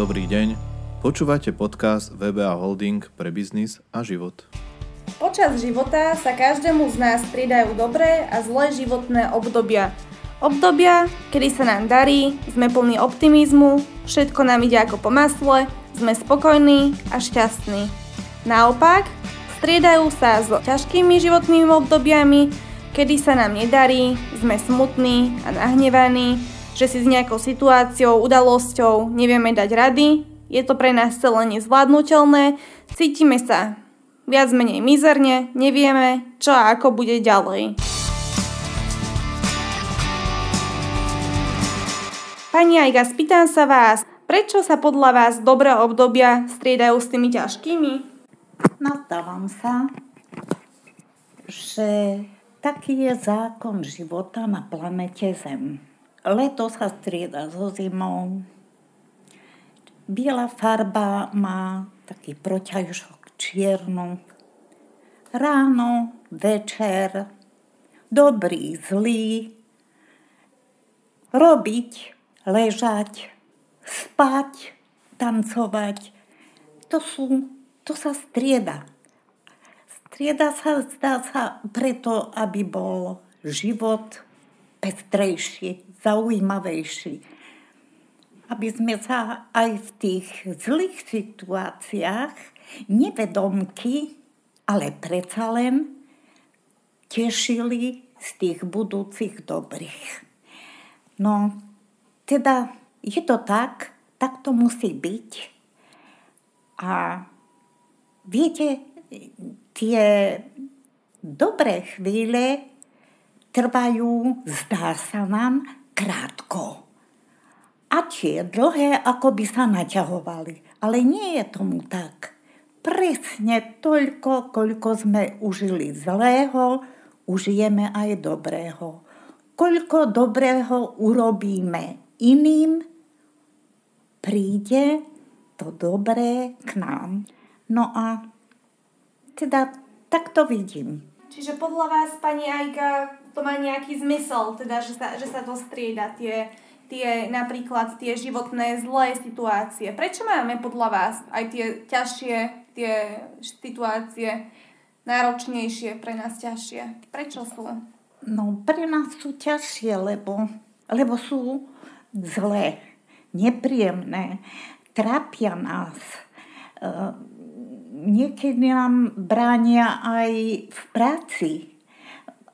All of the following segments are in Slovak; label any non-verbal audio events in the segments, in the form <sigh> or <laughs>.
Dobrý deň. Počúvate podcast VBA Holding pre biznis a život. Počas života sa každému z nás pridajú dobré a zlé životné obdobia. Obdobia, kedy sa nám darí, sme plní optimizmu, všetko nám ide ako po masle, sme spokojní a šťastní. Naopak, striedajú sa s ťažkými životnými obdobiami, kedy sa nám nedarí, sme smutní a nahnevaní, že si s nejakou situáciou, udalosťou nevieme dať rady, je to pre nás celé nezvládnutelné, cítime sa viac menej mizerne, nevieme, čo a ako bude ďalej. Pani Ajga, spýtam sa vás, prečo sa podľa vás dobré obdobia striedajú s tými ťažkými? Nazdávam sa, že taký je zákon života na planete Zem. Leto sa strieda so zimou. Biela farba má taký proťažok čiernu. Ráno, večer, dobrý, zlý. Robiť, ležať, spať, tancovať. To sú, to sa strieda. Strieda sa, zdá sa, preto, aby bol život pestrejší, zaujímavejší. Aby sme sa aj v tých zlých situáciách nevedomky, ale predsa len tešili z tých budúcich dobrých. No, teda je to tak, tak to musí byť. A viete, tie dobré chvíle trvajú, zdá sa nám, krátko. A tie dlhé ako by sa naťahovali. Ale nie je tomu tak. Presne toľko, koľko sme užili zlého, užijeme aj dobrého. Koľko dobrého urobíme iným, príde to dobré k nám. No a teda tak to vidím. Čiže podľa vás, pani Ajka, to má nejaký zmysel, teda, že sa, že sa to strieda, tie, tie napríklad tie životné zlé situácie. Prečo máme podľa vás aj tie ťažšie tie situácie náročnejšie, pre nás ťažšie? Prečo sú? No, pre nás sú ťažšie, lebo, lebo sú zlé, nepríjemné, trápia nás. E, niekedy nám bránia aj v práci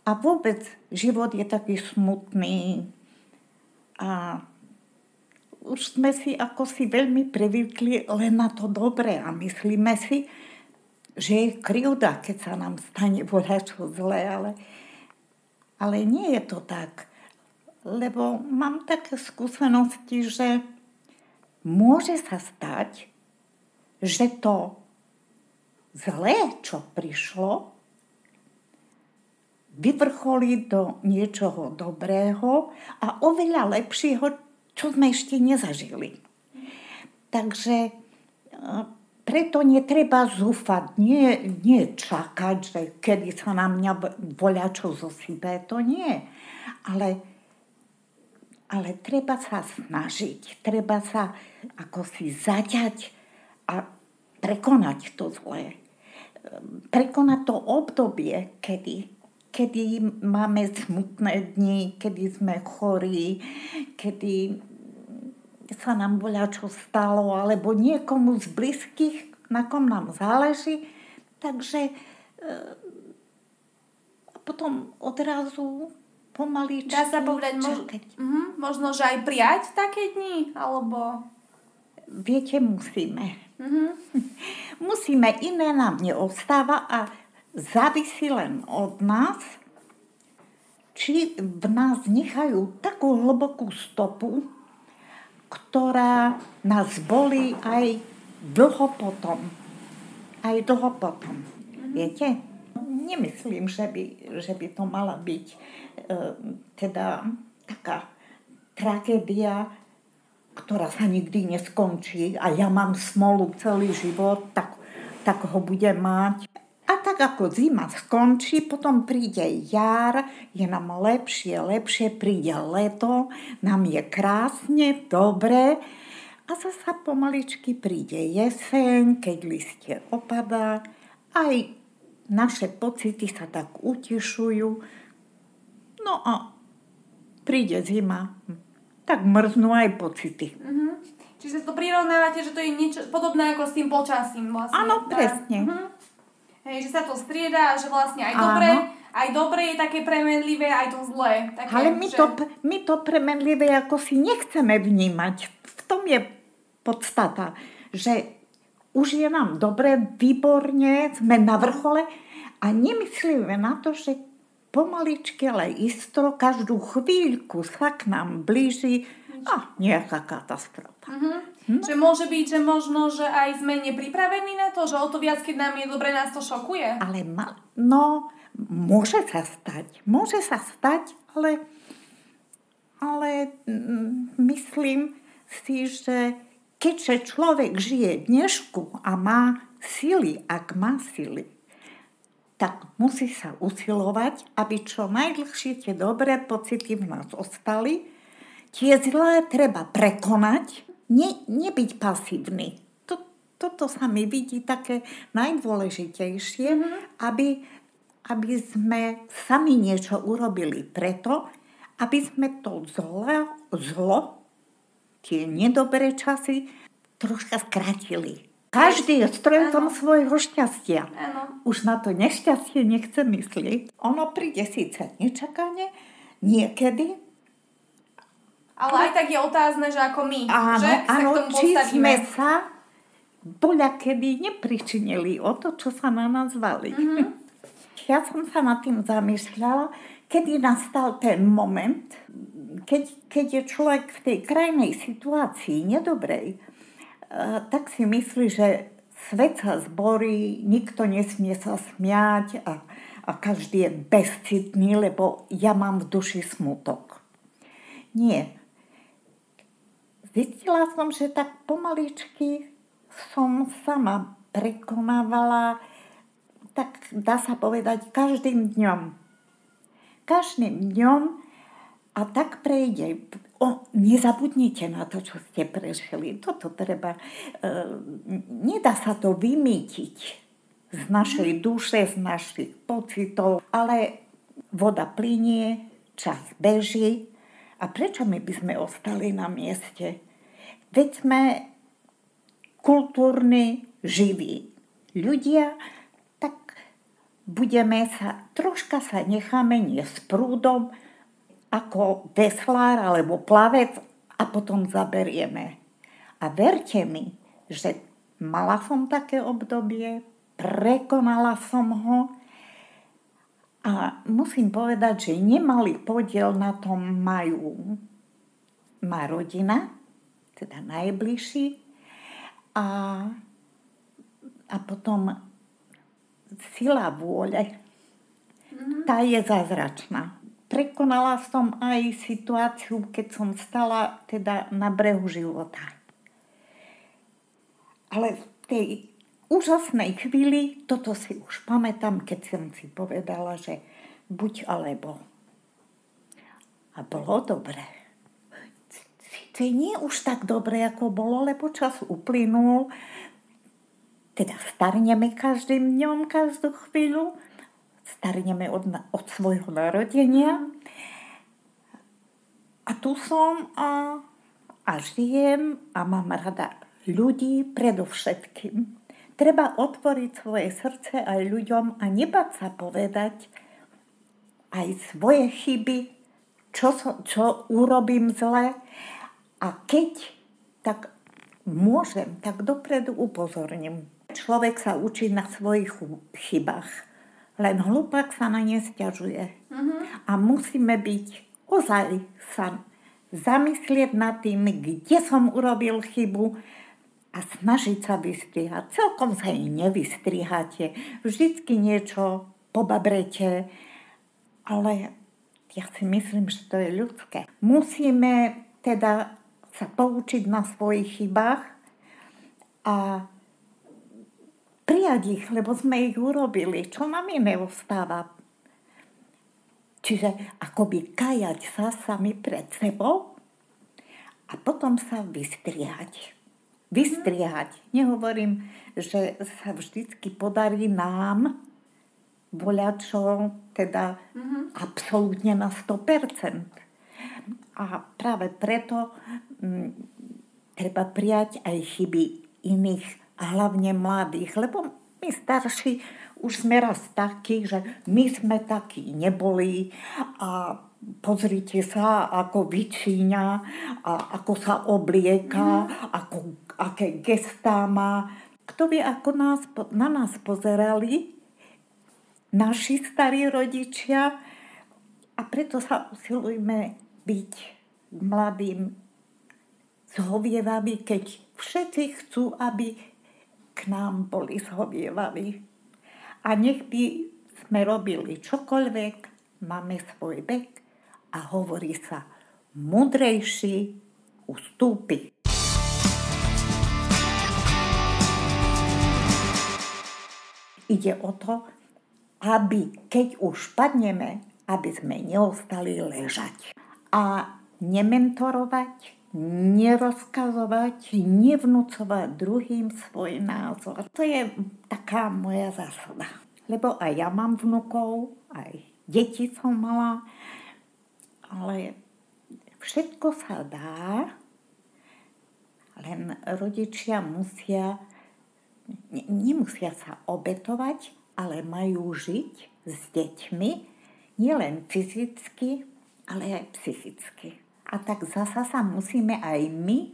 a vôbec život je taký smutný a už sme si ako si veľmi privykli len na to dobré a myslíme si, že je krivda, keď sa nám stane čo zlé, ale, ale nie je to tak. Lebo mám také skúsenosti, že môže sa stať, že to zlé, čo prišlo, vyvrcholí do niečoho dobrého a oveľa lepšieho, čo sme ešte nezažili. Takže e, preto netreba zúfať, nie, nie čakať, že kedy sa na mňa voľa čo zosype, to nie. Ale, ale treba sa snažiť, treba sa ako si zaťať a prekonať to zlé. Prekonať to obdobie, kedy kedy máme smutné dni, kedy sme chorí, kedy sa nám voľa čo stalo, alebo niekomu z blízkych, na kom nám záleží. Takže e, a potom odrazu pomaly Dá sa povedať, mož, uh-huh, možno, že aj prijať také dni, alebo... Viete, musíme. Uh-huh. <laughs> musíme, iné nám neostáva a závisí len od nás, či v nás nechajú takú hlbokú stopu, ktorá nás bolí aj dlho potom. Aj dlho potom. Viete? Nemyslím, že by, že by to mala byť e, teda taká tragédia, ktorá sa nikdy neskončí a ja mám smolu celý život, tak, tak ho budem mať. Tak ako zima skončí, potom príde jar, je nám lepšie, lepšie, príde leto, nám je krásne, dobre A zasa pomaličky príde jeseň, keď listie opadá, aj naše pocity sa tak utišujú. No a príde zima, tak mrznú aj pocity. Mhm. Čiže to prirovnávate, že to je niečo podobné ako s tým počasím vlastne. Áno, presne. Mhm. Hej, že sa to strieda a že vlastne aj dobre, aj dobre je také premenlivé, aj to zlé. Také, Ale my že... to, my to premenlivé ako si nechceme vnímať. V tom je podstata, že už je nám dobre, výborne, sme na vrchole a nemyslíme na to, že pomaličky, ale istro, každú chvíľku sa k nám blíži a nejaká katastrofa. Mhm. Že môže byť, že možno, že aj sme nepripravení na to, že o to viac, keď nám je dobre, nás to šokuje. Ale ma, no, môže sa stať. Môže sa stať, ale, ale mm, myslím si, že keďže človek žije dnešku a má sily, ak má sily, tak musí sa usilovať, aby čo najdlhšie tie dobré pocity v nás ostali. Tie zlé treba prekonať, ne, nebyť pasívny. To, toto sa mi vidí také najdôležitejšie, aby, aby sme sami niečo urobili preto, aby sme to zlo, zlo tie nedobré časy troška skrátili. Každý je strojcom svojho šťastia. Áno. Už na to nešťastie nechce myslieť. Ono príde síce nečakane, niekedy, Ale aj tak je otázne, že ako my, áno, že sa áno, k tomu či postavíme. sme sa boľa kedy nepričinili o to, čo sa na nás valí. Mhm. <laughs> Ja som sa nad tým zamýšľala, kedy nastal ten moment, keď, keď je človek v tej krajnej situácii nedobrej, eh, tak si myslí, že svet sa zborí, nikto nesmie sa smiať a, a každý je bezcitný, lebo ja mám v duši smutok. Nie. Zistila som, že tak pomaličky som sama prekonávala, tak dá sa povedať, každým dňom. Každým dňom a tak prejde. O, nezabudnite na to, čo ste prežili. Toto treba... E, nedá sa to vymýtiť z našej duše, z našich pocitov, ale voda plinie, čas beží. A prečo my by sme ostali na mieste? Veď sme kultúrni, živí ľudia, tak budeme sa, troška sa necháme niesť prúdom, ako veslár alebo plavec a potom zaberieme. A verte mi, že mala som také obdobie, prekonala som ho a musím povedať, že nemalý podiel na tom majú má rodina, teda najbližší a, a potom sila vôle, tá je zázračná. Prekonala som aj situáciu, keď som stala teda na brehu života. Ale v tej úžasnej chvíli, toto si už pamätám, keď som si povedala, že buď alebo. A bolo dobre. Sice nie už tak dobre, ako bolo, lebo čas uplynul. Teda starneme každým dňom, každú chvíľu starneme od, od svojho narodenia. A tu som a, a žijem a mám rada ľudí predovšetkým. Treba otvoriť svoje srdce aj ľuďom a nebať sa povedať aj svoje chyby, čo, čo urobím zle. A keď, tak môžem, tak dopredu upozorním. Človek sa učí na svojich chybách. Len hlupák sa na ne stiažuje. A musíme byť ozaj sa zamyslieť nad tým, kde som urobil chybu a snažiť sa vystrihať. Celkom sa jej nevystriháte. Vždycky niečo pobabrete, ale ja si myslím, že to je ľudské. Musíme teda sa poučiť na svojich chybách a prijať ich, lebo sme ich urobili. Čo nám iné ostáva? Čiže akoby kajať sa sami pred sebou a potom sa vystriať. vystriehať. Nehovorím, že sa vždycky podarí nám voľačo, teda mm-hmm. absolútne na 100%. A práve preto treba prijať aj chyby iných, a hlavne mladých, lebo my starší už sme raz takí, že my sme takí neboli a pozrite sa, ako vyčíňa, a ako sa oblieka, mm. ako, aké gestá má. Kto vie, ako nás, na nás pozerali naši starí rodičia a preto sa usilujme byť mladým zhovievaví, keď všetci chcú, aby k nám boli zhovievaví. A nech by sme robili čokoľvek, máme svoj vek a hovorí sa, mudrejší ustúpi. Ide o to, aby keď už padneme, aby sme neostali ležať a nementorovať, nerozkazovať, nevnúcovať druhým svoj názor. To je taká moja zásada. Lebo aj ja mám vnukov, aj deti som mala, ale všetko sa dá, len rodičia musia, nemusia sa obetovať, ale majú žiť s deťmi, nielen fyzicky, ale aj psychicky. A tak zasa sa musíme aj my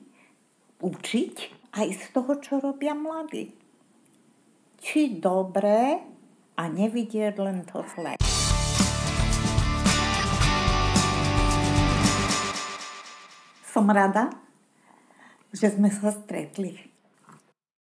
učiť aj z toho, čo robia mladí. Či dobré a nevidieť len to zlé. Som rada, že sme sa stretli.